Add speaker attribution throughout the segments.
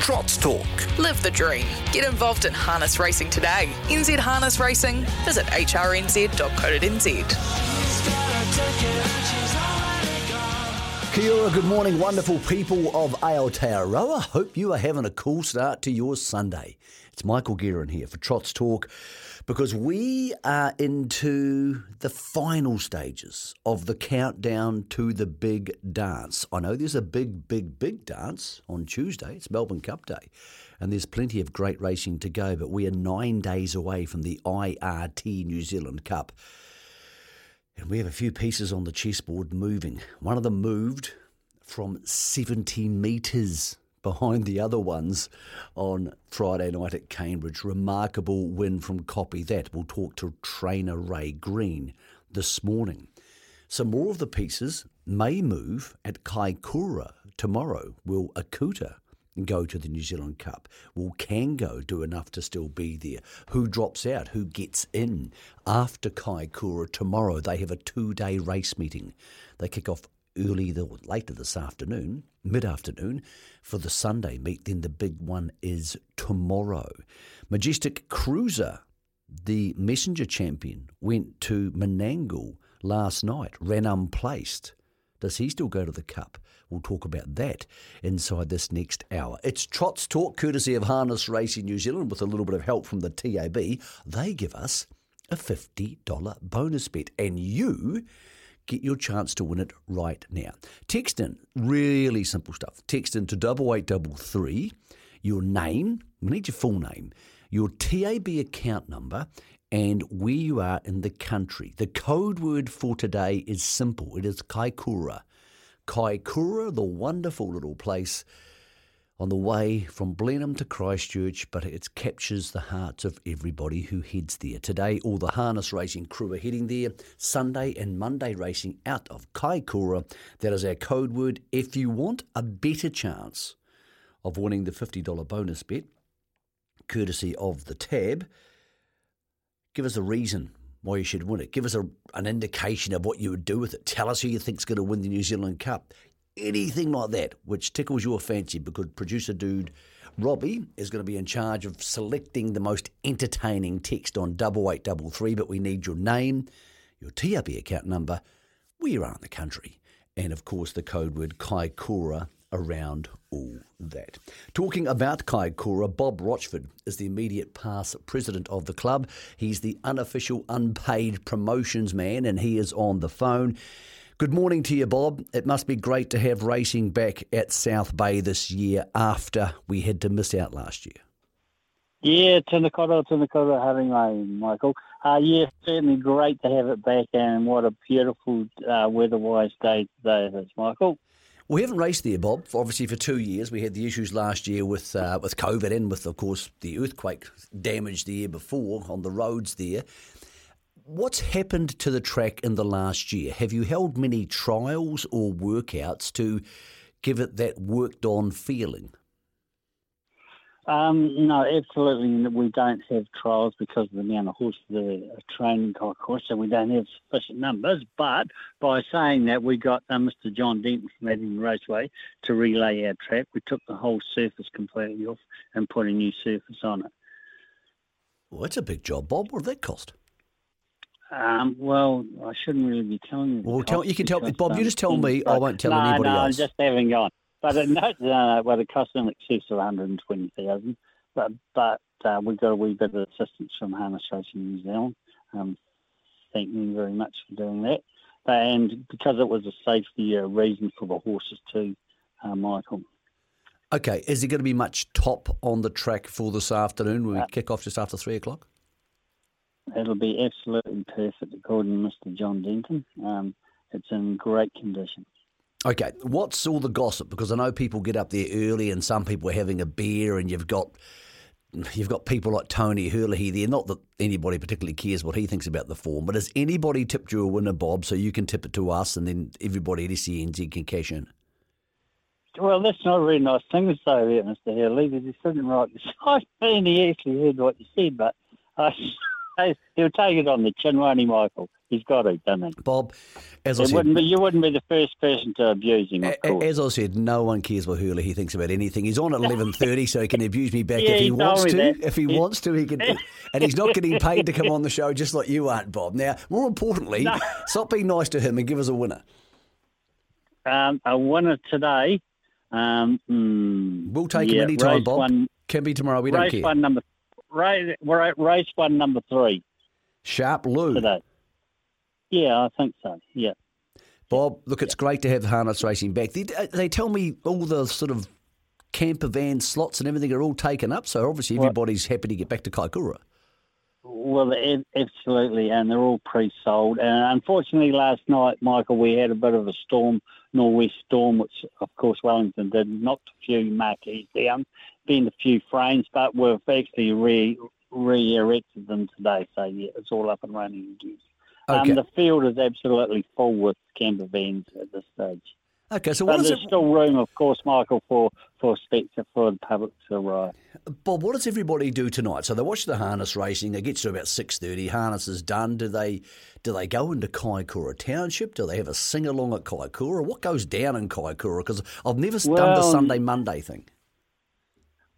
Speaker 1: Trots Talk. Live the dream. Get involved in harness racing today. NZ Harness Racing. Visit hrnz.co.nz.
Speaker 2: Kia ora, good morning, wonderful people of Aotearoa. Hope you are having a cool start to your Sunday. It's Michael Guerin here for Trots Talk because we are into the final stages of the countdown to the big dance. I know there's a big, big, big dance on Tuesday. It's Melbourne Cup Day, and there's plenty of great racing to go, but we are nine days away from the IRT New Zealand Cup. And we have a few pieces on the chessboard moving. One of them moved from 70 metres behind the other ones on Friday night at Cambridge. Remarkable win from Copy That. We'll talk to trainer Ray Green this morning. Some more of the pieces may move at Kaikoura tomorrow. Will Akuta go to the New Zealand Cup? Will Kango do enough to still be there? Who drops out? Who gets in? After Kaikoura tomorrow, they have a two day race meeting. They kick off early the later this afternoon, mid afternoon, for the Sunday meet. Then the big one is tomorrow. Majestic Cruiser, the messenger champion, went to Menangle last night, ran unplaced. Does he still go to the Cup? We'll talk about that inside this next hour. It's Trots Talk, courtesy of Harness Racing New Zealand, with a little bit of help from the TAB. They give us a $50 bonus bet, and you get your chance to win it right now. Text in, really simple stuff. Text in to double eight double three, your name, we need your full name, your TAB account number, and where you are in the country. The code word for today is simple. It is Kaikoura. Kaikoura, the wonderful little place on the way from Blenheim to Christchurch, but it captures the hearts of everybody who heads there. Today, all the harness racing crew are heading there. Sunday and Monday racing out of Kaikoura. That is our code word. If you want a better chance of winning the $50 bonus bet, courtesy of the tab, give us a reason why you should win it. Give us a, an indication of what you would do with it. Tell us who you think's going to win the New Zealand Cup anything like that which tickles your fancy because producer dude Robbie is going to be in charge of selecting the most entertaining text on double eight double three. But we need your name, your TAB account number, where you are in the country, and of course the code word Kaikoura around all that. Talking about Kaikoura, Bob Rochford is the immediate past president of the club. He's the unofficial unpaid promotions man, and he is on the phone. Good morning to you, Bob. It must be great to have racing back at South Bay this year after we had to miss out last year.
Speaker 3: Yeah, tēnā kora, haringai, Michael. Uh, yeah, certainly great to have it back, and what a beautiful uh, weather-wise day today it is, Michael.
Speaker 2: We haven't raced there, Bob. Obviously, for two years, we had the issues last year with uh, with COVID and with, of course, the earthquake damage the year before on the roads there. What's happened to the track in the last year? Have you held many trials or workouts to give it that worked on feeling?
Speaker 3: Um, no, absolutely. We don't have trials because of the amount of horses that are training, of course, so we don't have sufficient numbers. But by saying that, we got uh, Mr. John Denton from Addington Raceway to relay our track. We took the whole surface completely off and put a new surface on it.
Speaker 2: Well, that's a big job, Bob. What did that cost?
Speaker 3: Um, well, I shouldn't really be telling you.
Speaker 2: Well, tell, you can tell Bob. You just tell me. I won't tell
Speaker 3: no,
Speaker 2: anybody
Speaker 3: no,
Speaker 2: else.
Speaker 3: No, just having gone. But it, no, no, well, it cost in excess of one hundred and twenty thousand. But but uh, we got a wee bit of assistance from Harness Racing New Zealand. Um, thank you very much for doing that. And because it was a safety uh, reason for the horses too, uh, Michael.
Speaker 2: Okay, is there going to be much top on the track for this afternoon when we
Speaker 3: Uh,
Speaker 2: kick off just after three o'clock?
Speaker 3: It'll be absolutely perfect, according to Mr. John Denton. Um, it's in great condition.
Speaker 2: Okay, what's all the gossip? Because I know people get up there early, and some people are having a beer, and you've got you've got people like Tony Herlihy there. Not that anybody particularly cares what he thinks about the form, but has anybody tipped you a winner, Bob? So you can tip it to us, and then everybody at SENZ can cash in.
Speaker 3: Well, that's not a very nice thing to say there, Mr. Herlihy, because he's sitting right beside me and he actually heard what you said, but uh, he'll take it on the chin, won't he, Michael? He's got it, doesn't he?
Speaker 2: Bob, as I
Speaker 3: It
Speaker 2: said,
Speaker 3: wouldn't be, you wouldn't be the first person to abuse him, of
Speaker 2: A-. As I said, no one cares what Herlihy he thinks about anything. He's on at eleven thirty, so he can abuse me back
Speaker 3: Yeah,
Speaker 2: if he,
Speaker 3: he
Speaker 2: wants to.
Speaker 3: that.
Speaker 2: If he
Speaker 3: He-
Speaker 2: wants to, he can. and he's not getting paid to come on the show, just like you aren't, Bob. Now, more importantly,
Speaker 3: No.
Speaker 2: stop being nice to him and give us a winner.
Speaker 3: Um, a winner today. Um, mm,
Speaker 2: We'll take
Speaker 3: yeah,
Speaker 2: him anytime,
Speaker 3: race
Speaker 2: Bob.
Speaker 3: One,
Speaker 2: Can be tomorrow. We don't care.
Speaker 3: one number. Race, we're at race one number three
Speaker 2: Sharp Lou.
Speaker 3: today. Yeah, I think so. Yeah.
Speaker 2: Bob, look, it's great to have harness racing back. They, uh, they tell me all the sort of camper van slots and everything are all taken up, so obviously
Speaker 3: Well-
Speaker 2: everybody's happy to get back to Kaikoura.
Speaker 3: Well, absolutely, and they're all pre-sold. And unfortunately, last night, Michael, we had a bit of a storm, northwest storm, which of course Wellington did, knocked a few marquees down, bent a few frames, but we've actually re re-erected them today. So yeah, it's all up and running again.
Speaker 2: Okay.
Speaker 3: Um, the field is absolutely full with camper vans at this stage.
Speaker 2: Okay, so
Speaker 3: But
Speaker 2: what is
Speaker 3: there's
Speaker 2: it,
Speaker 3: still room, of course, Michael, for for spectre for the public to arrive.
Speaker 2: Bob? What does everybody do tonight? So they watch the harness racing. They get to about six thirty. Harness is done. Do they do they go into Kaikoura Township? Do they have a sing along at Kaikoura? What goes down in Kaikoura? Because I've never done the Sunday Monday thing.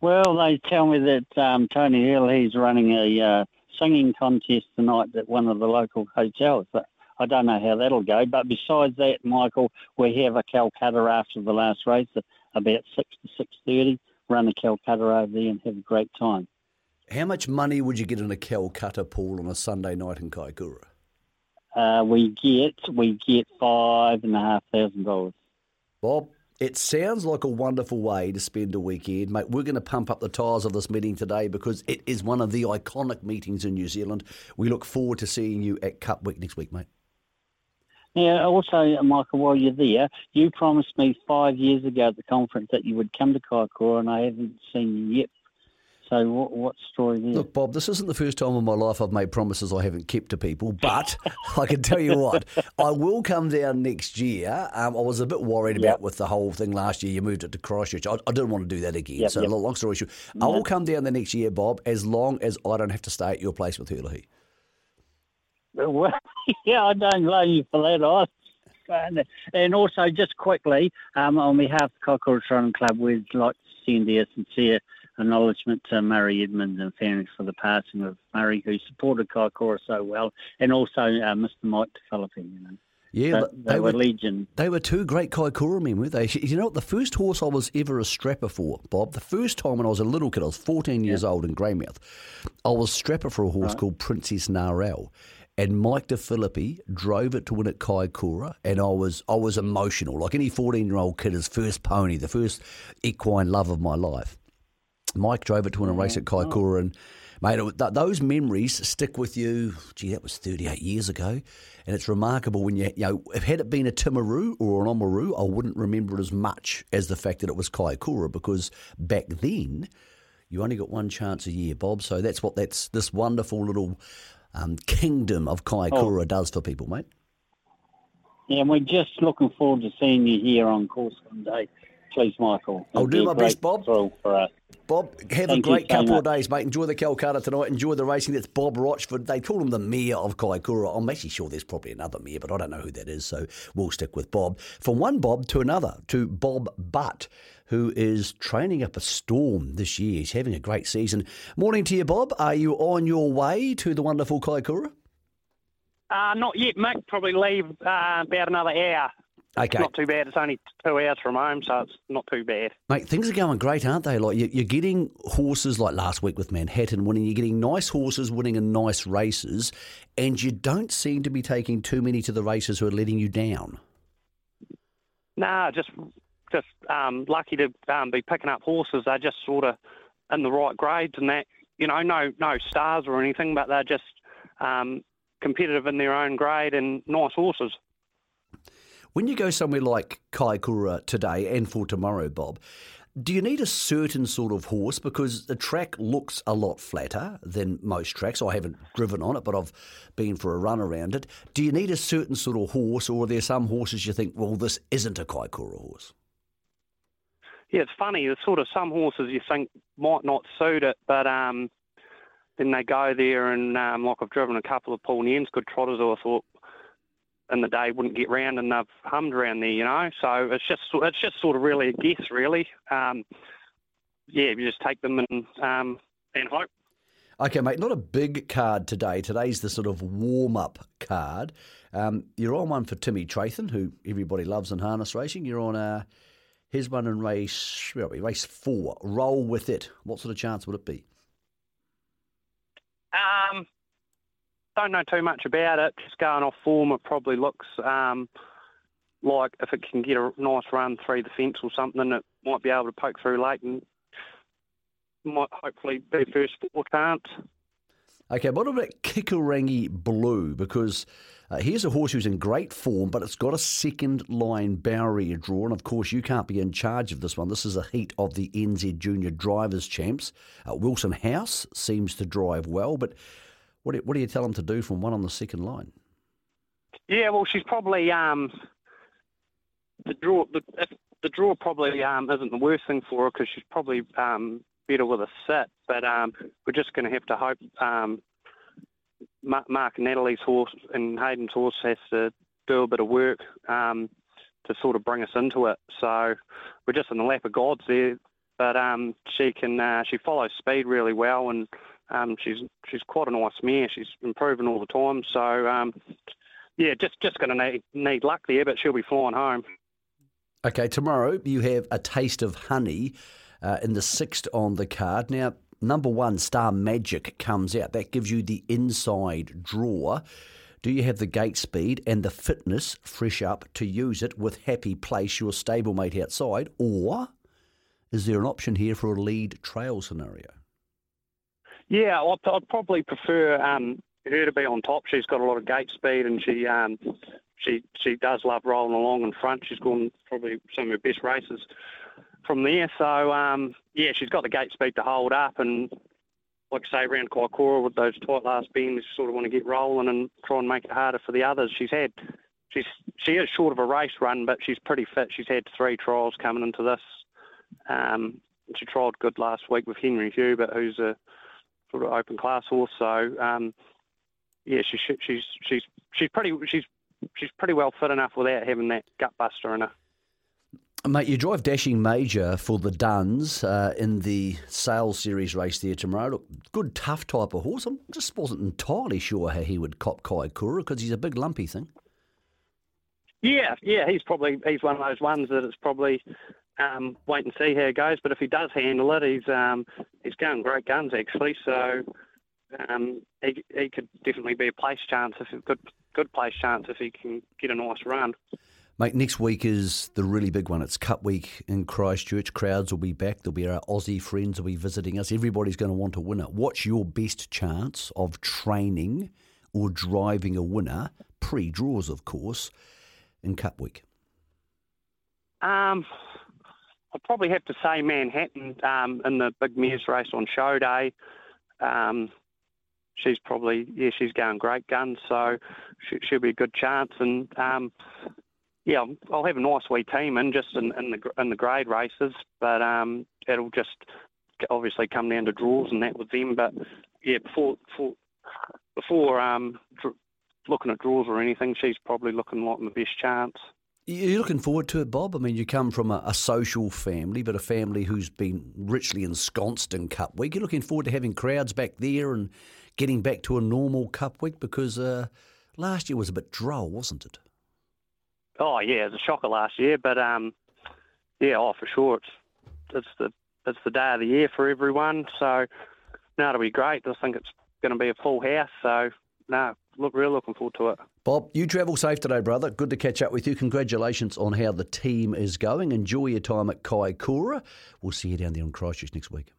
Speaker 3: Well, they tell me that um, Tony Hill he's running a uh, singing contest tonight at one of the local hotels. But I don't know how that'll go. But besides that, Michael, we have a Calcutta after the last race at about six to six thirty. Run a Calcutta over there and have a great time.
Speaker 2: How much money would you get in a Calcutta pool on a Sunday night in Kaikoura?
Speaker 3: Uh, we get we get five and a half thousand dollars.
Speaker 2: Bob, it sounds like a wonderful way to spend a weekend, mate. We're going to pump up the tyres of this meeting today because it is one of the iconic meetings in New Zealand. We look forward to seeing you at Cup Week next week, mate.
Speaker 3: Now, also, Michael, while you're there, you promised me five years ago at the conference that you would come to Kaikoura, and I haven't seen you yet. So, what, what story there?
Speaker 2: Look, Bob, this isn't the first time in my life I've made promises I haven't kept to people, but I can tell you what, I will come down next year. Um, I was a bit worried
Speaker 3: Yep.
Speaker 2: about with the whole thing last year. You moved it to Christchurch. I, I didn't want to do that again.
Speaker 3: Yep,
Speaker 2: so,
Speaker 3: yep.
Speaker 2: long story short, I will come down the next year, Bob, as long as I don't have to stay at your place with Herlihy.
Speaker 3: Well, yeah, I don't blame you for that. I and, and also, just quickly, um, on behalf of the Kaikoura Trotting Club, we'd like to send our sincere acknowledgement to Murray Edmonds and family for the passing of Murray, who supported Kaikoura so well, and also uh, Mr. Mike DeFilippi, you know.
Speaker 2: Yeah,
Speaker 3: They, they, were legion.
Speaker 2: They were two great Kaikoura men, weren't they? You know what? The first horse I was ever a strapper for, Bob, the first time when I was a little kid, I was 14 years old in Greymouth, I was strapper for a horse called Princess Narelle. And Mike DeFilippi drove it to win at Kaikoura, and I was I was emotional, like any 14 year old kid. His first pony, the first equine love of my life. Mike drove it to win a race at Kaikoura, and mate, it, th- those memories stick with you. Gee, that was 38 years ago, and it's remarkable when you, you know, if had it been a Timaru or an Oamaru, I wouldn't remember it as much as the fact that it was Kaikoura because back then you only got one chance a year, Bob. So that's what that's this wonderful little um, kingdom of Kaikoura does for people, mate.
Speaker 3: Yeah, and we're just looking forward to seeing you here on course one day. Please, Michael.
Speaker 2: I'll do my best, Bob.
Speaker 3: thrill for us.
Speaker 2: Bob, have a
Speaker 3: Thank you
Speaker 2: great
Speaker 3: so
Speaker 2: couple of days, mate. Enjoy the Calcutta tonight. Enjoy the racing. That's Bob Rochford. They call him the mayor of Kaikoura. I'm actually sure there's probably another mayor, but I don't know who that is, so we'll stick with Bob. From one Bob to another, to Bob Butt, who is training up a storm this year. He's having a great season. Morning to you, Bob. Are you on your way to the wonderful Kaikoura?
Speaker 4: Uh, not yet, Mick. Probably leave uh, about another hour.
Speaker 2: Okay.
Speaker 4: Not too bad. It's only two hours from home, so it's not too bad.
Speaker 2: Mate, things are going great, aren't they? Like you- you're getting horses like last week with Manhattan winning. You're getting nice horses winning in nice races, and you don't seem to be taking too many to the races who are letting you down.
Speaker 4: Nah, just just um, lucky to um, be picking up horses. They're just sort of in the right grades and that. You know, no no stars or anything, but they're just um, competitive in their own grade and nice horses.
Speaker 2: When you go somewhere like Kaikoura today and for tomorrow, Bob, do you need a certain sort of horse? Because the track looks a lot flatter than most tracks. I haven't driven on it, but I've been for a run around it. Do you need a certain sort of horse, or are there some horses you think, well, this isn't a Kaikoura horse?
Speaker 4: Yeah, it's funny. There's sort of some horses you think might not suit it, but um, then they go there and um, like I've driven a couple of Paul Nairn's good trotters who I thought in the day wouldn't get round and they've hummed around there, you know. So it's just it's just sort of really a guess, really. Um, yeah, you just take them and um, and hope.
Speaker 2: Okay, mate, not a big card today. Today's the sort of warm up card. Um, you're on one for Timmy Trathan, who everybody loves in harness racing. You're on uh, his one in race, where are we? Race four. Roll with it. What sort of chance would it be?
Speaker 4: Um, don't know too much about it. Just going off form, it probably looks um, like if it can get a nice run through the fence or something, it might be able to poke through late and might hopefully be first four chance.
Speaker 2: Okay, what about Kikurangi Blue? Because uh, here's a horse who's in great form, but it's got a second line barrier draw. And of course, you can't be in charge of this one. This is a heat of the NZ Junior Drivers' Champs. Uh, Wilson House seems to drive well, but what do, what do you tell them to do from one on the second line?
Speaker 4: Yeah, well, she's probably um, the draw. The, the draw probably um, isn't the worst thing for her because she's probably um, better with a sit. But um, we're just going to have to hope um, Mark and Natalie's horse and Hayden's horse has to do a bit of work um, to sort of bring us into it. So we're just in the lap of gods there. But um, she can uh, she follows speed really well and um, she's she's quite a nice mare. She's improving all the time. So um, yeah, just just going to need need luck there, but she'll be flying home.
Speaker 2: Okay, tomorrow you have a taste of honey uh, in the sixth on the card. Now, number one, Star Magic comes out. That gives you the inside draw. Do you have the gate speed and the fitness fresh up to use it with Happy Place, your stablemate outside, or is there an option here for a lead trail scenario?
Speaker 4: Yeah, I'd, probably prefer um, her to be on top. She's got a lot of gate speed, and she um, she she does love rolling along in front. She's gone probably some of her best races from there. So um, yeah, she's got the gate speed to hold up, and like I say, around Kaikoura with those tight last bends, sort of want to get rolling and try and make it harder for the others. She's had she's she is short of a race run, but she's pretty fit. She's had three trials coming into this. Um, she trialled good last week with Henry Hubert, who's a sort of open class horse. So um, yeah, she's she's she's she's pretty she's she's pretty well fit enough without having that gut buster in her.
Speaker 2: Mate, you drive Dashing Major for the Dunns uh, in the Sales Series race there tomorrow. Look, good, tough type of horse. I just wasn't entirely sure how he would cop Kaikoura because he's a big, lumpy thing.
Speaker 4: Yeah, yeah, he's probably he's one of those ones that it's probably um, wait and see how it goes. But if he does handle it, he's um, he's going great guns actually. So um, he, he could definitely be a place chance if good good place chance if he can get a nice run.
Speaker 2: Mate, next week is the really big one. It's Cup Week in Christchurch. Crowds will be back. There'll be our Aussie friends will be visiting us. Everybody's going to want to win it. What's your best chance of training or driving a winner, pre-draws, of course, in Cup Week?
Speaker 4: Um, I'd probably have to say Manhattan um, in the big mares race on show day. Um, she's probably yeah she's going great guns, so she, will be a good chance. And um, yeah, I'll have a nice wee team in just in, in the in the grade races, but um, it'll just obviously come down to draws and that with them. But yeah, before before before um, looking at draws or anything, she's probably looking like the best chance.
Speaker 2: You're looking forward to it, Bob? I mean, you come from a, a, social family, but a family who's been richly ensconced in Cup Week. You're looking forward to having crowds back there and getting back to a normal Cup Week because uh, last year was a bit droll, wasn't it?
Speaker 4: Oh yeah, it was a shocker last year, but um, yeah, oh for sure, it's it's the it's the day of the year for everyone. So no, it'll be great. I think it's going to be a full house. So no, look real looking forward to it.
Speaker 2: Bob, you travel safe today, brother. Good to catch up with you. Congratulations on how the team is going. Enjoy your time at Kaikoura. We'll see you down there on Christchurch next week.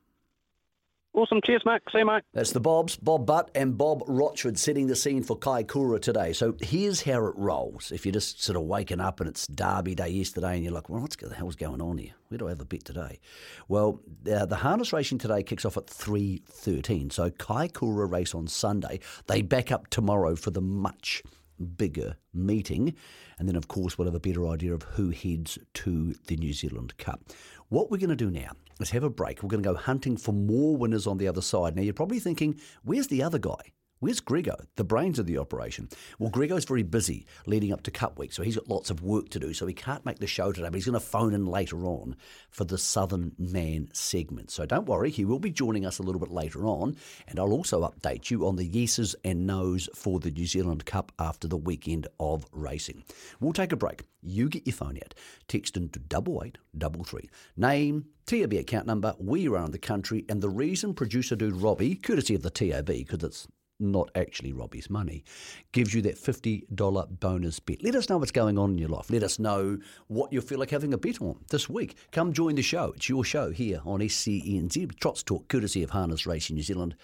Speaker 4: Awesome. Cheers, mate. See you, mate.
Speaker 2: That's the Bobs, Bob Butt and Bob Rochford setting the scene for Kaikoura today. So here's how it rolls. If you're just sort of waking up and it's Derby Day yesterday and you're like, well, what the hell's going on here? Where do I have a bet today? Well, uh, the harness racing today kicks off at 3.13. So Kaikoura race on Sunday. They back up tomorrow for the much bigger meeting. And then, of course, we'll have a better idea of who heads to the New Zealand Cup. What we're going to do now Let's have a break. We're going to go hunting for more winners on the other side. Now, you're probably thinking, where's the other guy? Where's Grego, the brains of the operation? Well, Grego's very busy leading up to Cup Week, so he's got lots of work to do, so he can't make the show today, but he's going to phone in later on for the Southern Man segment. So don't worry, he will be joining us a little bit later on, and I'll also update you on the yeses and nos for the New Zealand Cup after the weekend of racing. We'll take a break. You get your phone out, text into double eight double three. Name, TAB account number, where you are in the country, and the reason producer dude Robbie, courtesy of the TAB, because it's not actually Robbie's money, gives you that $50 bonus bet. Let us know what's going on in your life. Let us know what you feel like having a bet on this week. Come join the show. It's your show here on SENZ. Trots Talk, courtesy of Harness Racing New Zealand.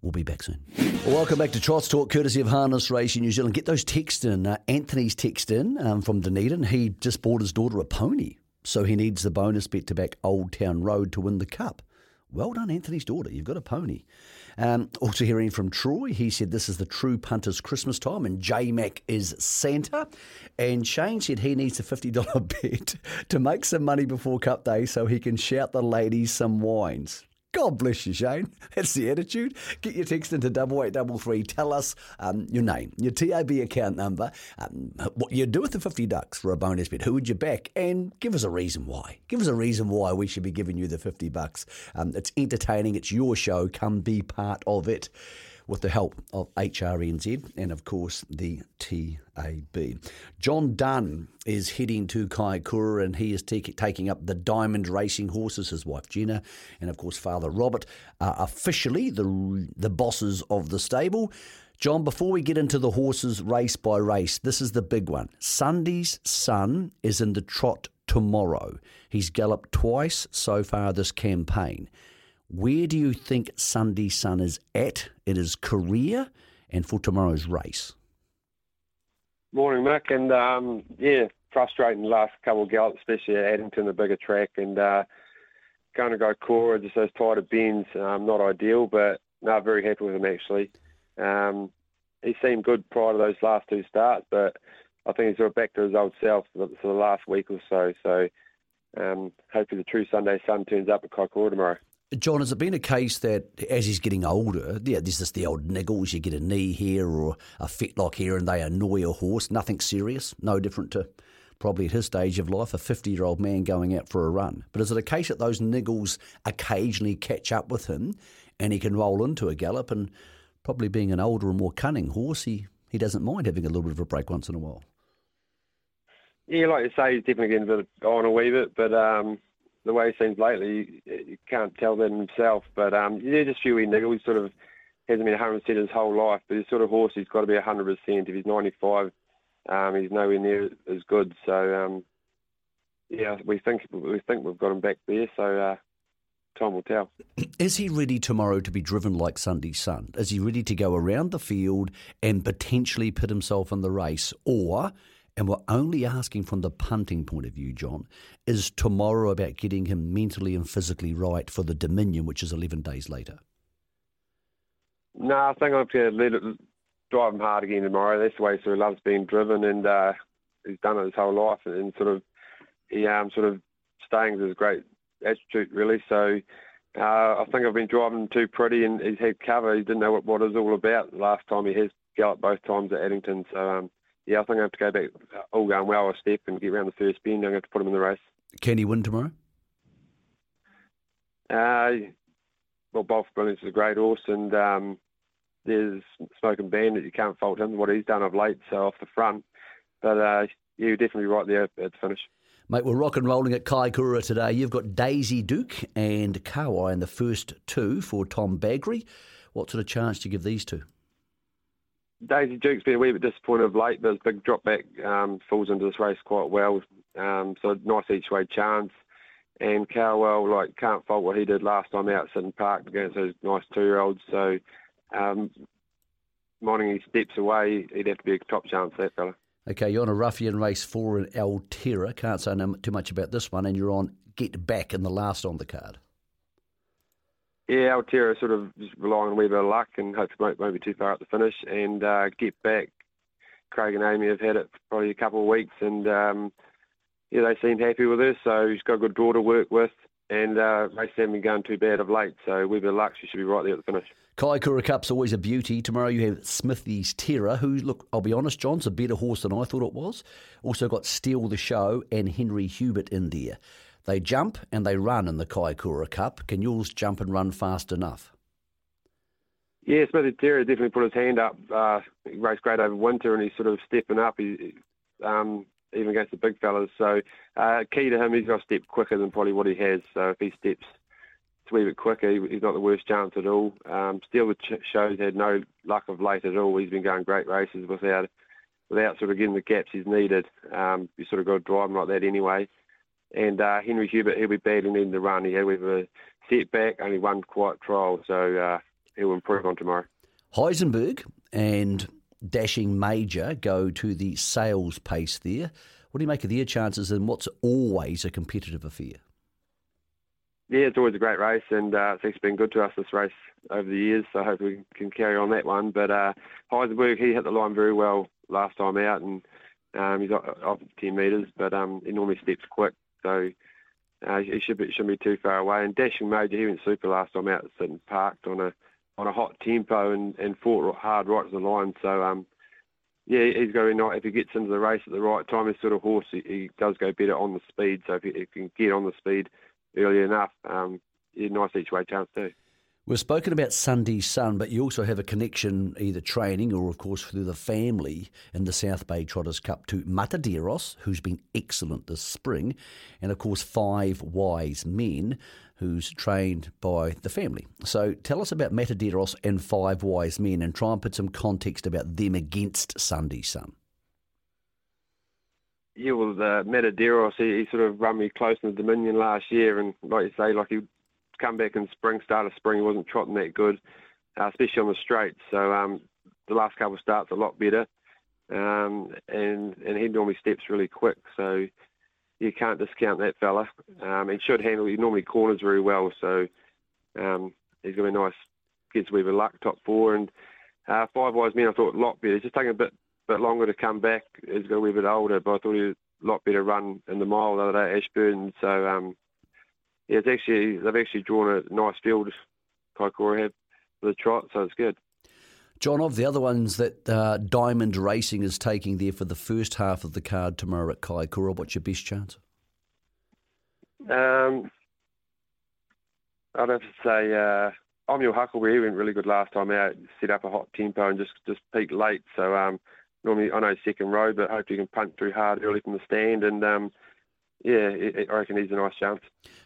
Speaker 2: We'll be back soon. Welcome back to Trots Talk, courtesy of Harness Racing New Zealand. Get those texts in. Uh, Anthony's text in um, from Dunedin. He just bought his daughter a pony, so he needs the bonus bet to back Old Town Road to win the cup. Well done, Anthony's daughter. You've got a pony. Um, also hearing from Troy, he said this is the true punter's Christmas time and J Mac is Santa. And Shane said he needs a $50 bet to make some money before Cup Day so he can shout the ladies some wines. God bless you, Shane. That's the attitude. Get your text into double eight double three. Tell us um, your name, your TAB account number, um, what you'd do with the fifty ducks for a bonus bet. Who would you back? And give us a reason why. Give us a reason why we should be giving you the fifty bucks. Um, it's entertaining. It's your show. Come be part of it with the help of HRNZ and, of course, the TAB. John Dunn is heading to Kaikoura and he is taking up the Diamond Racing horses. His wife Jenna and, of course, Father Robert are officially the, the bosses of the stable. John, before we get into the horses race by race, this is the big one. Sundees Son is in the trot tomorrow. He's galloped twice so far this campaign. Where do you think Sundees Son is at in his career and for tomorrow's race?
Speaker 5: Morning, Mick. And um, yeah, frustrating last couple of gallops, especially at Addington, the bigger track. And uh, going to go Cora, just those tighter bends, um, not ideal, but no, very happy with him actually. Um, he seemed good prior to those last two starts, but I think he's sort back to his old self for the last week or so. So um, hopefully the true Sundees Son turns up at Kaikoura tomorrow.
Speaker 2: John, has it been a case that as he's getting older, yeah, there's just the old niggles, you get a knee here or a fetlock here and they annoy a horse, nothing serious, no different to probably at his stage of life, a 50 year old man going out for a run. But is it a case that those niggles occasionally catch up with him and he can roll into a gallop and probably being an older and more cunning horse, he, he doesn't mind having a little bit of a break once in a while?
Speaker 5: Yeah, like you say, he's definitely getting a bit on a wee bit, but um, the way he seems lately, you can't tell that himself. But um, yeah, just niggles. He sort of hasn't been 100% his whole life, but he's sort of horse, he's got to be 100%. If he's 95, um, he's nowhere near as good. So um, yeah, we think we think we've got him back there. So uh, time will tell.
Speaker 2: Is he ready tomorrow to be driven like Sundees Son? Is he ready to go around the field and potentially put himself in the race, or? And we're only asking from the punting point of view, John, is tomorrow about getting him mentally and physically right for the Dominion, which is 11 days later?
Speaker 5: No, I think I'm going to let it, drive him hard again tomorrow. That's the way he sort of loves being driven, and uh, he's done it his whole life, and, and sort of he um, sort of staying his great attitude, really. So uh, I think I've been driving him too pretty, and he's had cover. He didn't know what, what it was all about last time. He has galloped both times at Addington, so um, yeah, I think I have to go back all going well a step and get around the first bend. I'm going to have to put him in the race.
Speaker 2: Can he win tomorrow?
Speaker 5: Uh, well, Both Brilliance is a great horse, and um, there's Smoking Bandit. You can't fault him what he's done of late, so off the front. But uh, yeah, you're definitely right there at the finish.
Speaker 2: Mate, we're rock and rolling at Kaikoura today. You've got Daisy Duke and Kawai in the first two for Tom Bagri. What sort of chance do you give these two?
Speaker 5: Daisy Duke's been a wee bit disappointed of late, but his big drop back um, falls into this race quite well. Um, so nice each way chance. And Cowell, like, can't fault what he did last time out sitting parked against those nice two year olds. So, um, he steps away, he'd have to be a top chance, that fella.
Speaker 2: Okay, you're on a ruffian race four in Alterra. Can't say too much about this one, and you're on Get Back in the last on the card.
Speaker 5: Yeah, Alterra sort of just relying on a wee bit of luck and hopefully won't, won't be too far at the finish. And uh, Get Back, Craig and Amy have had it for probably a couple of weeks, and um, yeah, they seemed happy with her. So she's got a good draw to work with, and uh, race haven't been going too bad of late. So a bit of luck, she should be right there at the finish.
Speaker 2: Kaikoura Cup's always a beauty. Tomorrow you have Smithy's Terror, who, look, I'll be honest, John's a better horse than I thought it was. Also got Steal the Show and Henry Hubert in there. They jump and they run in the Kaikoura Cup. Can yours jump and run fast enough?
Speaker 5: Yeah, Smithy Terror definitely put his hand up. Uh, he raced great over winter and he's sort of stepping up. He, um, even against the big fellas. So uh, key to him, he's got to step quicker than probably what he has. So if he steps a wee bit quicker, he, he's not the worst chance at all. Um, still, the shows had no luck of late at all. He's been going great races without without sort of getting the gaps he's needed. Um, you sort of got to drive him like that anyway. And uh, Henry Hubert, he'll be badly needing to run. He had with a setback, only one quiet trial, so uh, he'll improve on tomorrow.
Speaker 2: Heisenberg and Dashing Major go to the sales pace there. What do you make of their chances and what's always a competitive affair?
Speaker 5: Yeah, it's always a great race, and uh, it's actually been good to us this race over the years. So hopefully we can carry on that one. But uh, Heisenberg, he hit the line very well last time out, and um, he's off 10 metres, but um, he normally steps quick, so uh, he should be, shouldn't be too far away. And Dashing Major, he went super last time out, sitting parked on a on a hot tempo and, and fought hard right to the line. So um, yeah, he's going to be nice. if he gets into the race at the right time. This sort of horse, he, he does go better on the speed. So if he, he can get on the speed early enough, um, yeah, nice each way chance too.
Speaker 2: We've spoken about Sundees Son, but you also have a connection, either training or, of course, through the family in the South Bay Trotters Cup to Mataderos, who's been excellent this spring, and, of course, Five Wise Men, who's trained by the family. So tell us about Mataderos and Five Wise Men and try and put some context about them against Sundees Son.
Speaker 5: Yeah, well, the Mataderos, he, he, sort of run me close in the Dominion last year, and like you say, like he come back in spring, start of spring, he wasn't trotting that good, uh, especially on the straights. So um, the last couple starts a lot better, um, and and he normally steps really quick. So you can't discount that fella. Um, he should handle. He normally corners very well, so um, he's going to be nice. Gets a wee bit of luck, top four, and uh, five wise men. I thought a lot better. He's just taking a bit bit longer to come back. He's got a wee bit older, but I thought he a lot better run in the mile the other day, Ashburton. So um, yeah, it's actually they've actually drawn a nice field. Kaikoura have for the trot, so it's good.
Speaker 2: John, of the other ones that uh, Diamond Racing is taking there for the first half of the card tomorrow at Kaikoura, what's your best chance?
Speaker 5: Um, I'd have to say uh, Omnial Huckleberry went really good last time out. Set up a hot tempo and just just peaked late. So um, normally I know second row, but hope you can punt through hard early from the stand and. Um, yeah, I reckon he's a nice chance.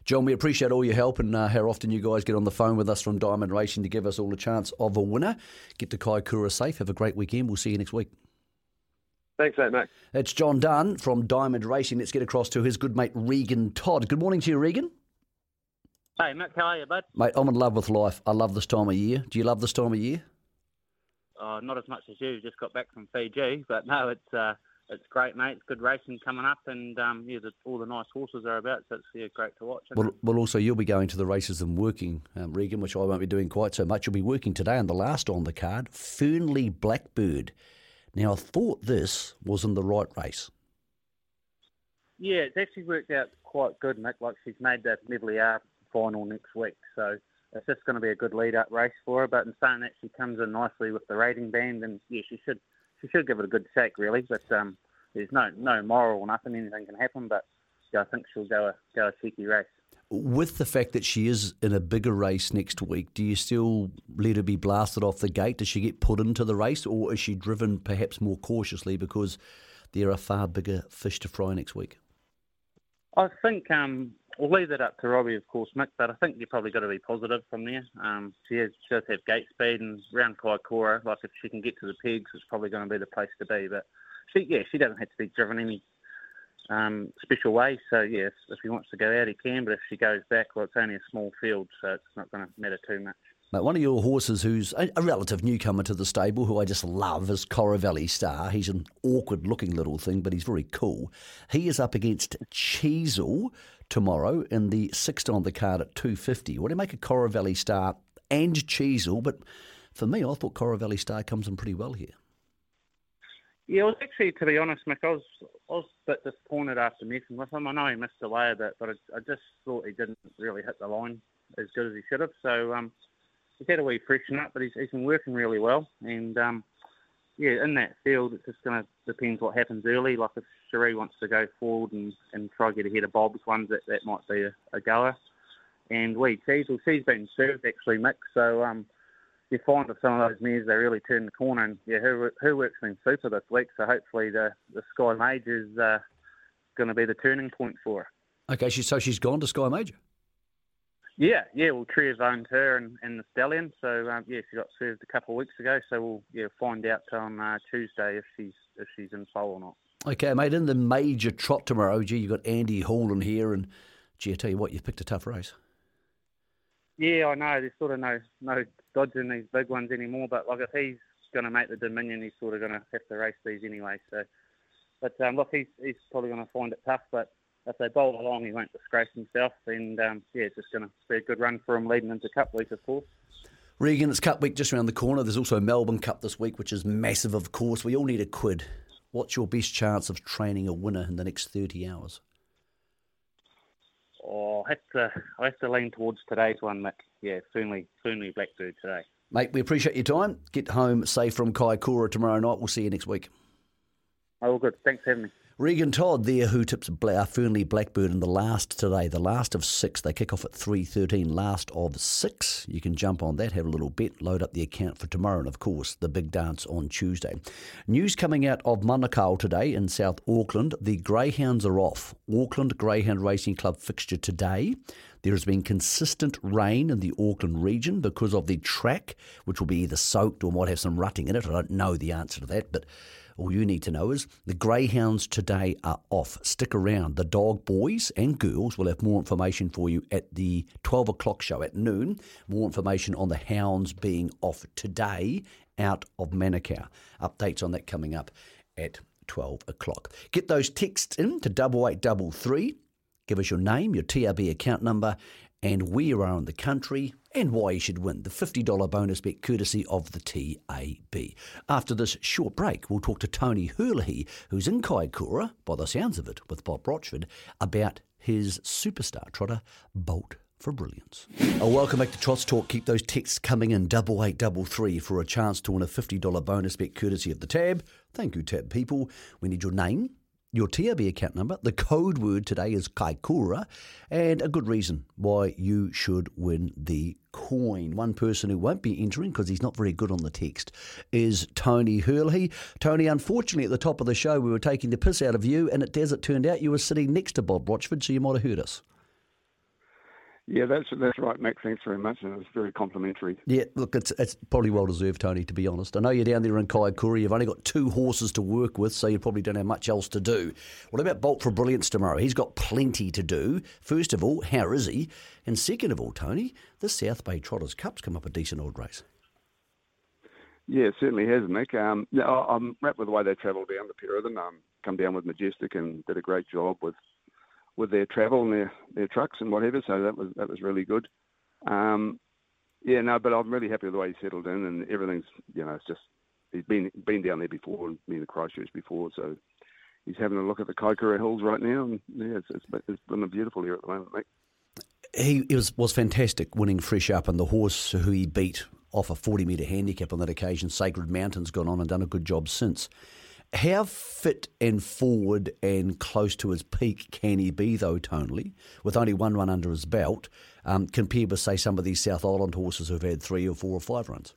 Speaker 2: John, we appreciate all your help and uh, how often you guys get on the phone with us from Diamond Racing to give us all a chance of a winner. Get to Kaikoura safe. Have a great weekend. We'll see you next week.
Speaker 5: Thanks, mate, Mac.
Speaker 2: It's John Dunn from Diamond Racing. Let's get across to his good mate Regan Todd. Good morning to you, Regan.
Speaker 6: Hey, Matt, how are you, bud?
Speaker 2: Mate, I'm in love with life. I love this time of year. Do you love this time of year?
Speaker 6: Uh, not as much as you. Just got back from Fiji, but no, it's uh, it's great, mate. It's good racing coming up, and um, yeah, the, all the nice horses are about, so it's yeah, great to watch.
Speaker 2: Well, well, also you'll be going to the races and working, um, Regan, which I won't be doing quite so much. You'll be working today on the last on the card, Fernley Blackbird. Now, I thought this was in the right race.
Speaker 6: Yeah, it's actually worked out quite good, Nick. Like she's made that Nevele R final next week, so it's just going to be a good lead-up race for her. But in saying that, she comes in nicely with the rating band, and yeah, she should she should give it a good shake, really. But um, there's no no moral or nothing. Anything can happen. But yeah, I think she'll go a go a cheeky race.
Speaker 2: With the fact that she is in a bigger race next week, do you still let her be blasted off the gate? Does she get put into the race, or is she driven perhaps more cautiously because there are far bigger fish to fry next week?
Speaker 6: I think um, we'll leave that up to Robbie, of course, Mick. But I think you've probably got to be positive from there. Um, she, has, she does have gate speed, and round Kaikoura, like if she can get to the pegs, it's probably going to be the place to be. But she, yeah, she doesn't have to be driven any um, special way. So yes, if he wants to go out, he can. But if she goes back, well, it's only a small field, so it's not going to matter too much.
Speaker 2: Mate, one of your horses who's a, a, relative newcomer to the stable, who I just love, is Valley Star. He's an awkward looking little thing, but he's very cool. He is up against Cheezel tomorrow in the sixth on the card at 250. What do you make of Valley Star and Cheezel? But for me, I thought Valley Star comes in pretty well here.
Speaker 6: Yeah, well, actually, to be honest, Mick, I was, I was a bit disappointed after messing with him. I know he missed away a bit, but I, I just thought he didn't really hit the line as good as he should have. So um, he's had a wee freshen up, but he's, he's been working really well. And um, yeah, in that field, it's just going to depend what happens early. Like if Cherie wants to go forward and, and try to get ahead of Bob's ones, that, that might be a, a goer. And we Cheese, well, she's been served actually, Mick. So um, you find with some of those mares, they really turn the corner. And yeah, her, her work's been super this week. So hopefully the, the Sky Major is uh, going to be the turning point for her.
Speaker 2: Okay, she, so she's gone to Sky Major?
Speaker 6: Yeah, yeah. Well, Tria's owned her and, and the stallion, so um, yeah, she got served a couple of weeks ago. So we'll yeah find out on uh, Tuesday if she's if she's in foal or not.
Speaker 2: Okay, mate. In the major trot tomorrow, gee, you got Andy Hall in here, and gee, I tell you what, you've picked a tough race.
Speaker 6: Yeah, I know. There's sort of no no dodging these big ones anymore. But like if he's going to make the Dominion, he's sort of going to have to race these anyway. So, but um, look, he's he's probably going to find it tough, but if they bowl along, he won't disgrace himself. And um, yeah, it's just going to be a good run for him leading into Cup week, of course.
Speaker 2: Regan, it's Cup week just around the corner. There's also a Melbourne Cup this week, which is massive, of course. We all need a quid. What's your best chance of training a winner in the next 30 hours?
Speaker 6: Oh, I have to, I have to lean towards today's one, Mick. Yeah, certainly, certainly Blackbird today.
Speaker 2: Mate, we appreciate your time. Get home safe from Kaikoura tomorrow night. We'll see you next week.
Speaker 6: Oh, good. Thanks for having me.
Speaker 2: Regan Todd there, who tips uh, Fernley Blackbird in the last today, the last of six. They kick off at 3.13, last of six. You can jump on that, have a little bet, load up the account for tomorrow, and of course, the big dance on Tuesday. News coming out of Manukau today in South Auckland. The Greyhounds are off. Auckland Greyhound Racing Club fixture today. There has been consistent rain in the Auckland region because of the track, which will be either soaked or might have some rutting in it. I don't know the answer to that, but all you need to know is the greyhounds today are off. Stick around. The dog boys and girls will have more information for you at the 12 o'clock show at noon. More information on the hounds being off today out of Manukau. Updates on that coming up at 12 o'clock. Get those texts in to 8833. Give us your name, your TAB account number, and where you are in the country and why you should win the $50 bonus bet courtesy of the TAB. After this short break, we'll talk to Tony Herlihy, who's in Kaikoura, by the sounds of it, with Bob Rochford, about his superstar trotter, Bolt for Brilliance. Oh, welcome back to Trots Talk. Keep those texts coming in double eight double three for a chance to win a $50 bonus bet courtesy of the Tab. Thank you, Tab people. We need your name, your TAB account number. The code word today is Kaikoura, and a good reason why you should win the coin. One person who won't be entering because he's not very good on the text is Tony Herlihy. Tony, unfortunately, at the top of the show, we were taking the piss out of you, and it, as it turned out, you were sitting next to Bob Rochford, so you might have heard us.
Speaker 7: Yeah, that's that's right, Max. Thanks very much, and it was very complimentary.
Speaker 2: Yeah, look, it's it's probably well deserved, Tony. To be honest, I know you're down there in Kaikoura. You've only got two horses to work with, so you probably don't have much else to do. What about Bolt for Brilliance tomorrow? He's got plenty to do. First of all, how is he? And second of all, Tony, the South Bay Trotters Cup's come up a decent old race.
Speaker 7: Yeah, it certainly has, Mick. Um, I'm rapt with the way they travelled down, the pair of them. Um, come down with Majestic and did a great job with with their travel and their, their trucks and whatever. So that was that was really good. Um, yeah, no, but I'm really happy with the way he settled in and everything's you know it's just he's been been down there before and been in Christchurch before, so he's having a look at the Kaikoura Hills right now, and yeah, it's, it's, it's been a beautiful here at the moment, mate.
Speaker 2: He was was fantastic winning fresh up, and the horse who he beat off a 40 metre handicap on that occasion, Sacred Mountain's gone on and done a good job since. How fit and forward and close to his peak can he be, though, tonally, with only one run under his belt, um, compared with, say, some of these South Island horses who've had three or four or five runs?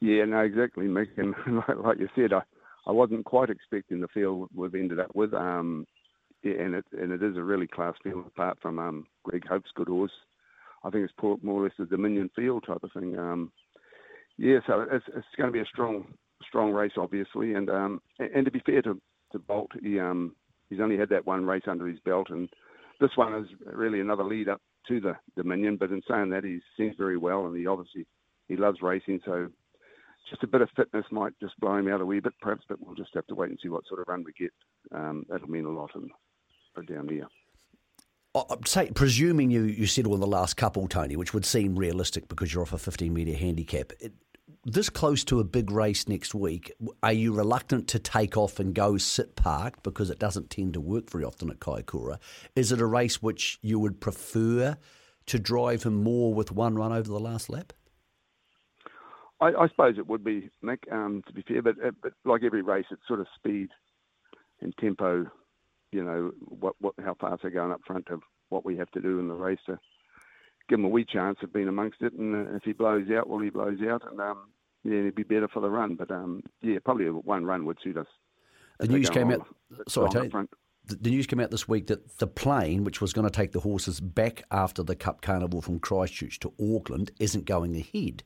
Speaker 7: Yeah, no, exactly, Mick. And like, like you said, I, I wasn't quite expecting the field we've ended up with. Um, yeah, and it and it is a really class field apart from um, Greg Hope's good horse. I think it's more or less a Dominion field type of thing. Um, yeah, so it's, it's going to be a strong strong race, obviously, and um, and to be fair to to Bolt, he um, he's only had that one race under his belt, and this one is really another lead up to the Dominion. But in saying that, he seems very well, and he obviously he loves racing, so just a bit of fitness might just blow him out a wee bit, perhaps. But we'll just have to wait and see what sort of run we get. Um, that'll mean a lot in, down here.
Speaker 2: I'm say, presuming you, you settle in the last couple, Tony, which would seem realistic because you're off a 15 metre handicap. It, this close to a big race next week, are you reluctant to take off and go sit park because it doesn't tend to work very often at Kaikoura? Is it a race which you would prefer to drive him more with one run over the last lap?
Speaker 7: I, I suppose it would be, Nick, um, to be fair, but, uh, but like every race, it's sort of speed and tempo, you know, what, what, how fast they're going up front of what we have to do in the race to give him a wee chance of being amongst it. And uh, if he blows out, well, he blows out, and um, yeah, it'd be better for the run. But um, yeah, probably one run would suit us.
Speaker 2: The news came out. Sorry, the news came out this week that the plane, which was going to take the horses back after the Cup Carnival from Christchurch to Auckland, isn't going ahead.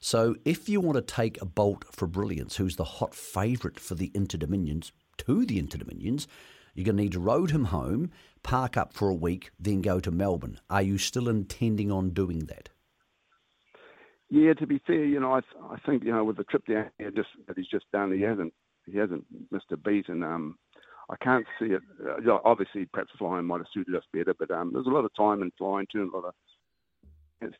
Speaker 2: So, if you want to take a bolt for Brilliance, who's the hot favourite for the Interdominions, to the Interdominions, you're going to need to road him home, park up for a week, then go to Melbourne. Are you still intending on doing that?
Speaker 7: Yeah, to be fair, you know, I, I think you know with the trip down here just that he's just done, he hasn't he hasn't missed a beat, and um, I can't see it. Uh, obviously, perhaps flying might have suited us better, but um, there's a lot of time in flying too, a lot of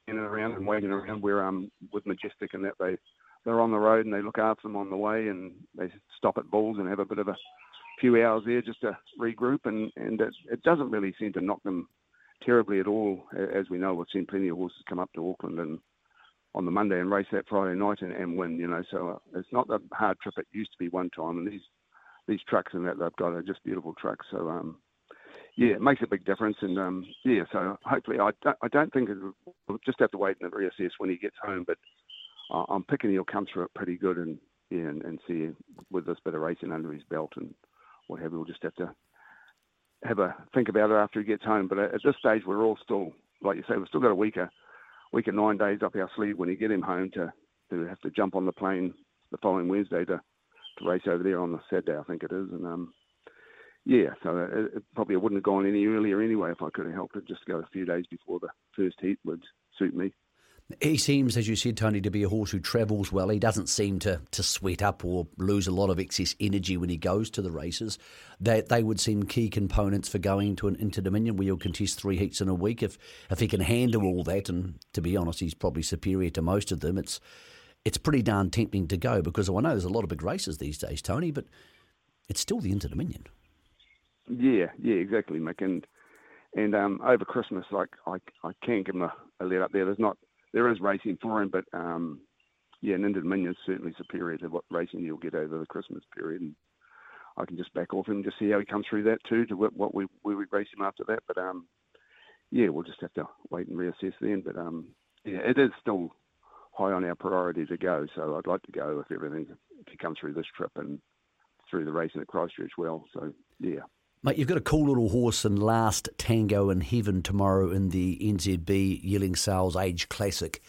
Speaker 7: standing around and waiting around. Where um, with Majestic and that they they're on the road and they look after them on the way, and they stop at Bulls and have a bit of a few hours there just to regroup, and and it, it doesn't really seem to knock them terribly at all. As we know, we've seen plenty of horses come up to Auckland and on the Monday and race that Friday night and, and win. You know, so uh, it's not the hard trip it used to be one time, and these these trucks and that they've got are just beautiful trucks. So um, yeah, it makes a big difference, and um, yeah, so hopefully I don't, I don't think we'll just have to wait and reassess when he gets home, but I'm picking he'll come through it pretty good and yeah, and, and see with this bit of racing under his belt and what have you. We'll just have to have a think about it after he gets home. But at this stage, we're all still, like you say, we've still got a week, week and nine days up our sleeve when you get him home to to have to jump on the plane the following Wednesday to, to race over there on the Saturday, I think it is. And um, yeah, so it, it probably wouldn't have gone any earlier anyway if I could have helped it. Just go a few days before the first heat would suit me.
Speaker 2: He seems, as you said, Tony, to be a horse who travels well. He doesn't seem to, to sweat up or lose a lot of excess energy when he goes to the races. They, they would seem key components for going to an Interdominion where you'll contest three heats in a week. If if he can handle all that, and to be honest, he's probably superior to most of them, it's it's pretty darn tempting to go because I know there's a lot of big races these days, Tony, but it's still the Interdominion.
Speaker 7: Yeah, yeah, exactly, Mick. And and um, over Christmas, like I, I can give him a, a let up there. There's not there is racing for him, but um, yeah, an Dominion is certainly superior to what racing you'll get over the Christmas period. And I can just back off him, just see how he comes through that too, to what we we would race him after that. But um, yeah, we'll just have to wait and reassess then. But um, yeah, it is still high on our priority to go. So I'd like to go if everything if he comes through this trip and through the racing at Christchurch well. So yeah.
Speaker 2: Mate, you've got a cool little horse in last Tango in Heaven tomorrow in the NZB Yearling Sales Age Classic.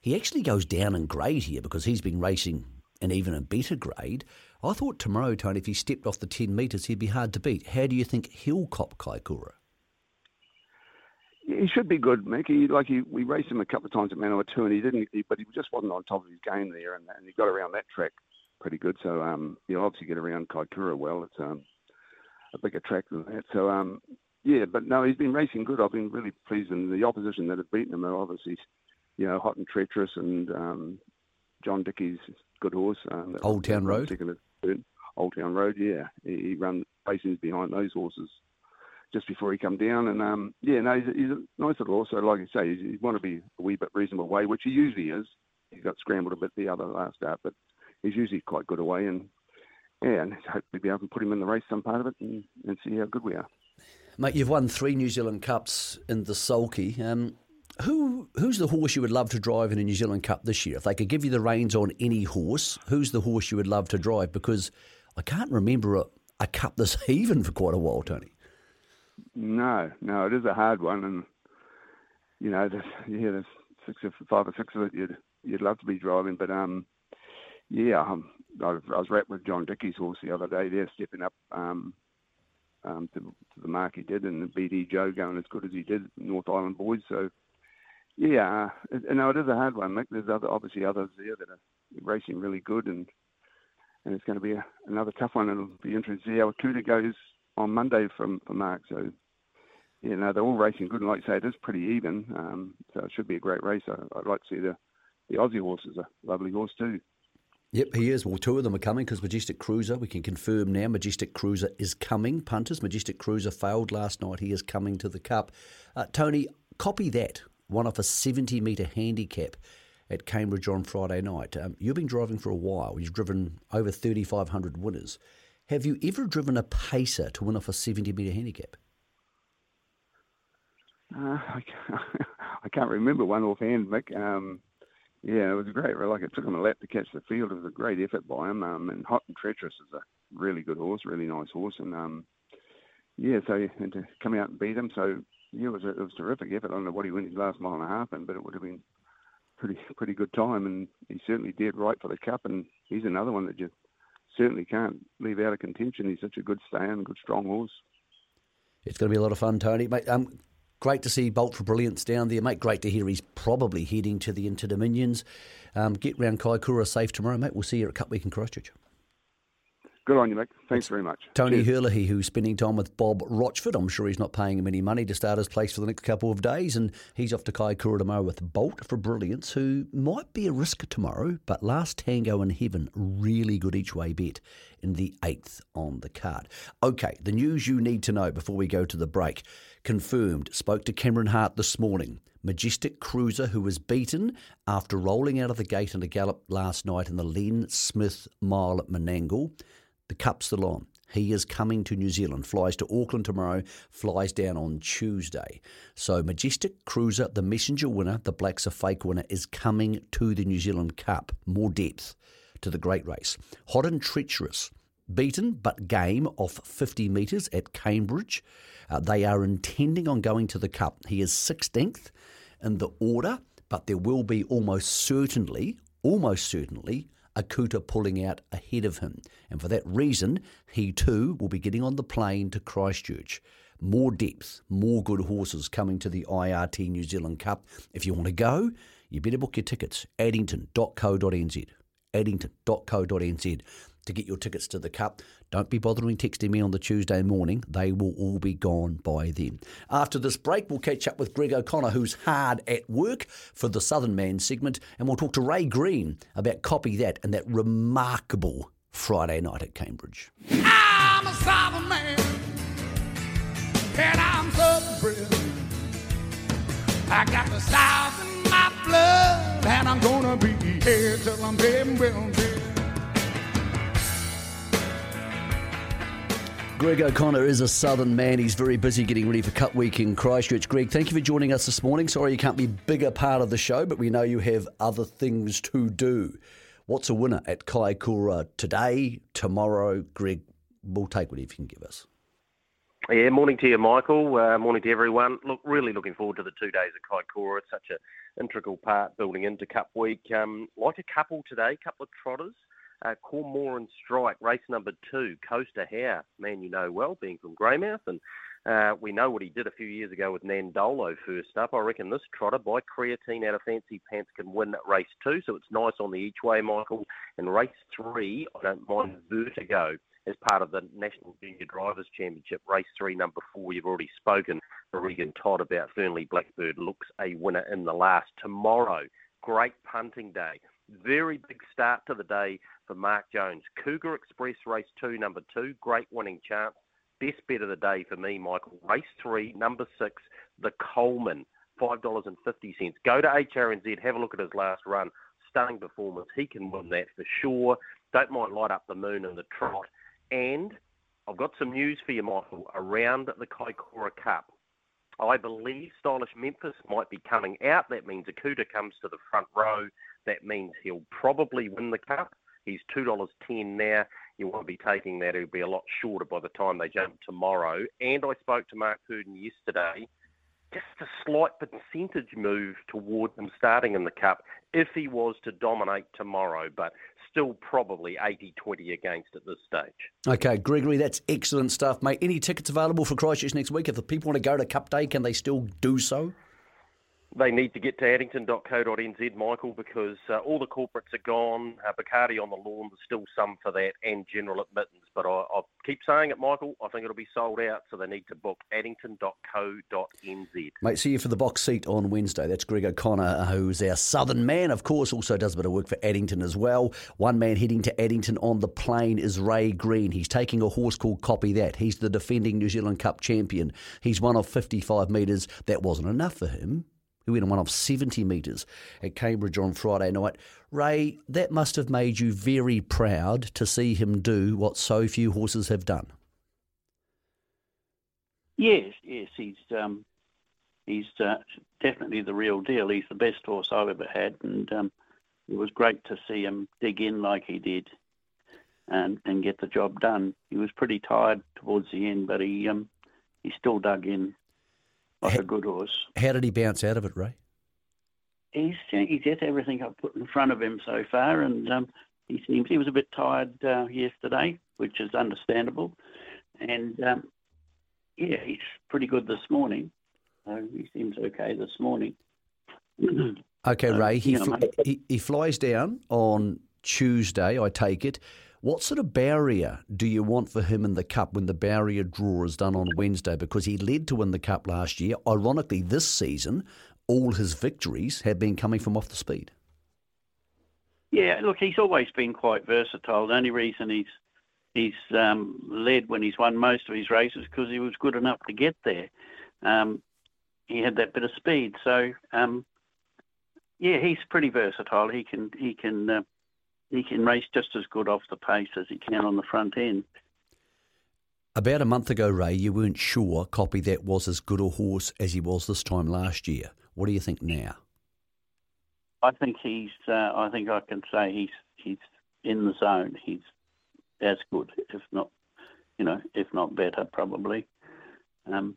Speaker 2: He actually goes down in grade here because he's been racing in even a better grade. I thought tomorrow, Tony, if he stepped off the 10 metres, he'd be hard to beat. How do you think he'll cop Kaikoura?
Speaker 7: he should be good, Mick. Like he, we raced him a couple of times at Manawatu, and he didn't, he, but he just wasn't on top of his game there, and, and he got around that track pretty good. So um, he'll obviously get around Kaikoura well. It's um, a bigger track than that. So um, yeah, but no, he's been racing good. I've been really pleased, and the opposition that have beaten him are obviously, you know, hot and treacherous, and um, John Dickie's good horse. Um,
Speaker 2: Old Town Road.
Speaker 7: Old Town Road, yeah. He, he run racing behind those horses just before he come down, and um, yeah, no, he's, he's, a nice little horse. So like you say, he want to be a wee bit reasonable way, which he usually is. He got scrambled a bit the other last start, but he's usually quite good away, and yeah, and hopefully be able to put him in the race some part of it and, and see how good we are.
Speaker 2: Mate, you've won three New Zealand Cups in the sulky. Um, who who's the horse you would love to drive in a New Zealand Cup this year? If they could give you the reins on any horse, who's the horse you would love to drive? Because I can't remember a, a cup this even for quite a while, Tony.
Speaker 7: No, no, it is a hard one, and you know, there's, yeah, there's six or five or six of it you'd you'd love to be driving, but um, yeah, um, I, I was rapt with John Dickie's horse the other day. They're stepping up um, um, to, to the mark he did, and the BD Joe going as good as he did, North Island boys. So yeah, it, no, it is a hard one, Mick. There's other obviously others there that are racing really good, and and it's going to be a, another tough one. It'll be interesting to see how Kuta goes on Monday from for Mark. So yeah, no, they're all racing good, and like you say, it is pretty even. Um, so it should be a great race. I, would like to see the the Aussie horse is a lovely horse too.
Speaker 2: Yep, he is. Well, two of them are coming because Majestic Cruiser, we can confirm now, Majestic Cruiser is coming. Punters, Majestic Cruiser failed last night. He is coming to the Cup. Uh, Tony, copy that. One off a 70 metre handicap at Cambridge on Friday night. Um, you've been driving for a while. You've driven over 3,500 winners. Have you ever driven a pacer to win off a 70 metre handicap?
Speaker 7: Uh, I, can't, remember one offhand, Mick. Um, yeah, it was great. Like it took him a lap to catch the field. It was a great effort by him. Um, and Hot and Treacherous is a really good horse, really nice horse. And um, yeah, so and to come out and beat him. So yeah, it was a, it was a terrific effort. I don't know what he went his last mile and a half in, but it would have been pretty pretty good time. And he certainly did right for the cup. And he's another one that you certainly can't leave out of contention. He's such a good stand, good strong horse.
Speaker 2: It's going to be a lot of fun, Tony. Mate, um, great to see Bolt for Brilliance down there, mate. Great to hear he's probably heading to the Inter Dominions. Um, get round Kaikoura safe tomorrow, mate. We'll see you at Cup Week in Christchurch.
Speaker 7: Good on you, mate. Thanks very much.
Speaker 2: Tony Herlihy, who's spending time with Bob Rochford. I'm sure he's not paying him any money to start his place for the next couple of days. And he's off to Kaikoura tomorrow with Bolt for Brilliance, who might be a risk tomorrow, but last tango in heaven, really good each way bet in the eighth on the card. Okay, the news you need to know before we go to the break. Confirmed, spoke to Cameron Hart this morning. Majestic Cruiser, who was beaten after rolling out of the gate in a gallop last night in the Len Smith Mile at Menangle the cup's still on. He is coming to New Zealand, flies to Auckland tomorrow, flies down on Tuesday. So, Majestic Cruiser, the messenger winner, the Blacks A Fake winner, is coming to the New Zealand Cup. More depth to the great race. Hot and treacherous, beaten but game off 50 metres at Cambridge. Uh, they are intending on going to the Cup. He is 16th in the order, but there will be almost certainly, almost certainly, Akuta pulling out ahead of him. And for that reason, he too will be getting on the plane to Christchurch. More depth, more good horses coming to the IRT New Zealand Cup. If you want to go, you better book your tickets. Addington.co.nz. Addington.co.nz to get your tickets to the Cup. Don't be bothering texting me on the Tuesday morning. They will all be gone by then. After this break, we'll catch up with Greg O'Connor, who's hard at work for the Southern Man segment, and we'll talk to Ray Green about Copy That and that remarkable Friday night at Cambridge.
Speaker 8: I'm a Southern man, and I'm Southern I got the South in my blood, and I'm gonna be here till I'm dead and well dead.
Speaker 2: Greg O'Connor is a southern man. He's very busy getting ready for Cup Week in Christchurch. Greg, thank you for joining us this morning. Sorry you can't be bigger part of the show, but we know you have other things to do. What's a winner at Kaikoura today, tomorrow? Greg, we'll take whatever you can give us.
Speaker 9: Yeah, morning to you, Michael. Uh, morning to everyone. Look, really looking forward to the two days of Kaikoura. It's such an integral part building into Cup Week. Um, like a couple today, couple of trotters. Uh, Cormoran Strike, race number two, Coaster Hare, man you know well, being from Greymouth, and uh, we know what he did a few years ago with Nandolo first up. I reckon this trotter by creatine out of Fancy Pants can win race two, so it's nice on the each way, Michael. And race three, I don't mind Vertigo as part of the National Junior Drivers Championship. Race three, number four, you've already spoken to Regan Todd about Fernley Blackbird looks a winner in the last. Tomorrow, great punting day. Very big start to the day for Mark Jones. Cougar Express Race 2, number 2, great winning chance. Best bet of the day for me, Michael. Race 3, number 6, the Coleman, $5.50. Go to HRNZ, have a look at his last run. Stunning performance. He can win that for sure. Don't mind light up the moon and the trot. And I've got some news for you, Michael, around the Kaikoura Cup. I believe Stylish Memphis might be coming out. That means Akuta comes to the front row. That means he'll probably win the cup. He's $2.10 now. you won't be taking that. It'll be a lot shorter by the time they jump tomorrow. And I spoke to Mark Purdon yesterday. Just a slight percentage move towards him starting in the Cup if he was to dominate tomorrow, but still probably 80 20 against at this stage.
Speaker 2: Okay, Gregory, that's excellent stuff, mate. Any tickets available for Christchurch next week? If the people want to go to Cup Day, can they still do so?
Speaker 9: They need to get to addington.co.nz, Michael, because uh, all the corporates are gone. Uh, Bacardi on the lawn, there's still some for that, and general admittance. But I, I keep saying it, Michael, I think it'll be sold out, so they need to book addington.co.nz.
Speaker 2: Mate, see you for the box seat on Wednesday. That's Greg O'Connor, who's our southern man, of course, also does a bit of work for Addington as well. One man heading to Addington on the plane is Ray Green. He's taking a horse called Copy That. He's the defending New Zealand Cup champion. He's one of 55 metres. That wasn't enough for him who went and won off 70 metres at Cambridge on Friday night. Ray, that must have made you very proud to see him do what so few horses have done.
Speaker 10: Yes, yes, he's um, he's uh, definitely the real deal. He's the best horse I've ever had, and um, it was great to see him dig in like he did, and and get the job done. He was pretty tired towards the end, but he um, he still dug in like how, a good horse.
Speaker 2: How did he bounce out of it, Ray?
Speaker 10: He's he's had everything I've put in front of him so far, and um, he seems he was a bit tired uh, yesterday, which is understandable, and um, yeah, he's pretty good this morning. So he seems okay this morning.
Speaker 2: okay, Ray. He, fl- he he flies down on Tuesday. I take it. What sort of barrier do you want for him in the Cup when the barrier draw is done on Wednesday? Because he led to win the Cup last year. Ironically, this season, all his victories have been coming from off the speed.
Speaker 10: Yeah, look, he's always been quite versatile. The only reason he's he's um, led when he's won most of his races because he was good enough to get there. Um, he had that bit of speed, so um, yeah, he's pretty versatile. He can he can uh, he can race just as good off the pace as he can on the front end.
Speaker 2: About a month ago, Ray, you weren't sure Copy That was as good a horse as he was this time last year. What do you think now?
Speaker 10: I think he's. Uh, I think I can say he's he's in the zone. He's as good, if not, you know, if not better, probably. Um,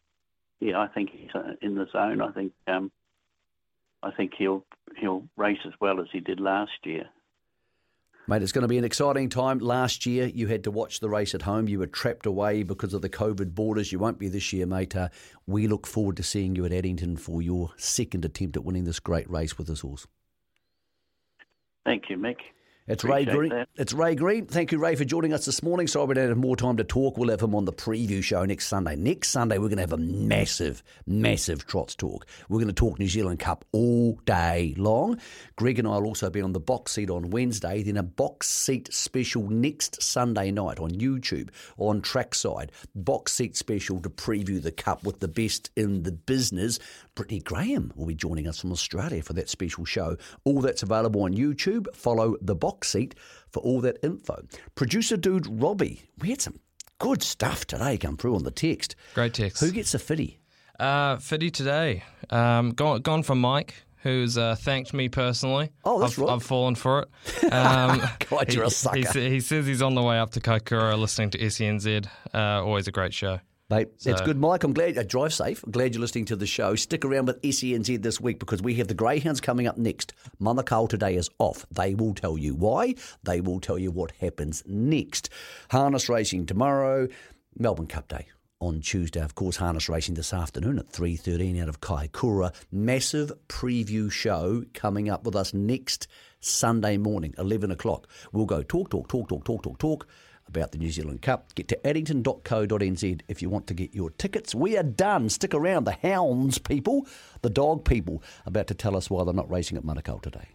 Speaker 10: yeah, I think he's uh, in the zone. I think. Um, I think he'll he'll race as well as he did last year.
Speaker 2: Mate, it's going to be an exciting time. Last year, you had to watch the race at home. You were trapped away because of the COVID borders. You won't be this year, mate. Uh, we look forward to seeing you at Addington for your second attempt at winning this great race with this horse.
Speaker 10: Thank you, Mick.
Speaker 2: It's Ray Green. That. It's Ray Green. Thank you, Ray, for joining us this morning. Sorry we don't have more time to talk. We'll have him on the preview show next Sunday. Next Sunday, we're going to have a massive, massive trots talk. We're going to talk New Zealand Cup all day long. Greg and I will also be on the box seat on Wednesday, then a box seat special next Sunday night on YouTube on Trackside. Box seat special to preview the Cup with the best in the business. Brittany Graham will be joining us from Australia for that special show. All that's available on YouTube. Follow the box box seat for all that info. Producer dude Robbie, we had some good stuff today come through on the text.
Speaker 11: Great text.
Speaker 2: Who gets a fitty?
Speaker 11: Uh, fitty today. Um, gone, gone for Mike who's uh, thanked me personally.
Speaker 2: Oh, that's
Speaker 11: I've,
Speaker 2: right.
Speaker 11: I've fallen for it. Um,
Speaker 2: God, you're
Speaker 11: he,
Speaker 2: a sucker.
Speaker 11: He, he, says he's on the way up to Kaikoura listening to SENZ. Uh, always a great show.
Speaker 2: Mate, so. that's good, Mike. I'm glad. Uh, drive safe. I'm glad you're listening to the show. Stick around with SENZ this week because we have the Greyhounds coming up next. Manukau today is off. They will tell you why. They will tell you what happens next. Harness racing tomorrow. Melbourne Cup Day on Tuesday. Of course, harness racing this afternoon at 3.13 out of Kaikoura. Massive preview show coming up with us next Sunday morning, 11 o'clock. We'll go talk, talk, talk, talk, talk, talk, talk about the New Zealand Cup. Get to addington.co.nz if you want to get your tickets. We are done. Stick around. The hounds people, the dog people, about to tell us why they're not racing at Manukau today.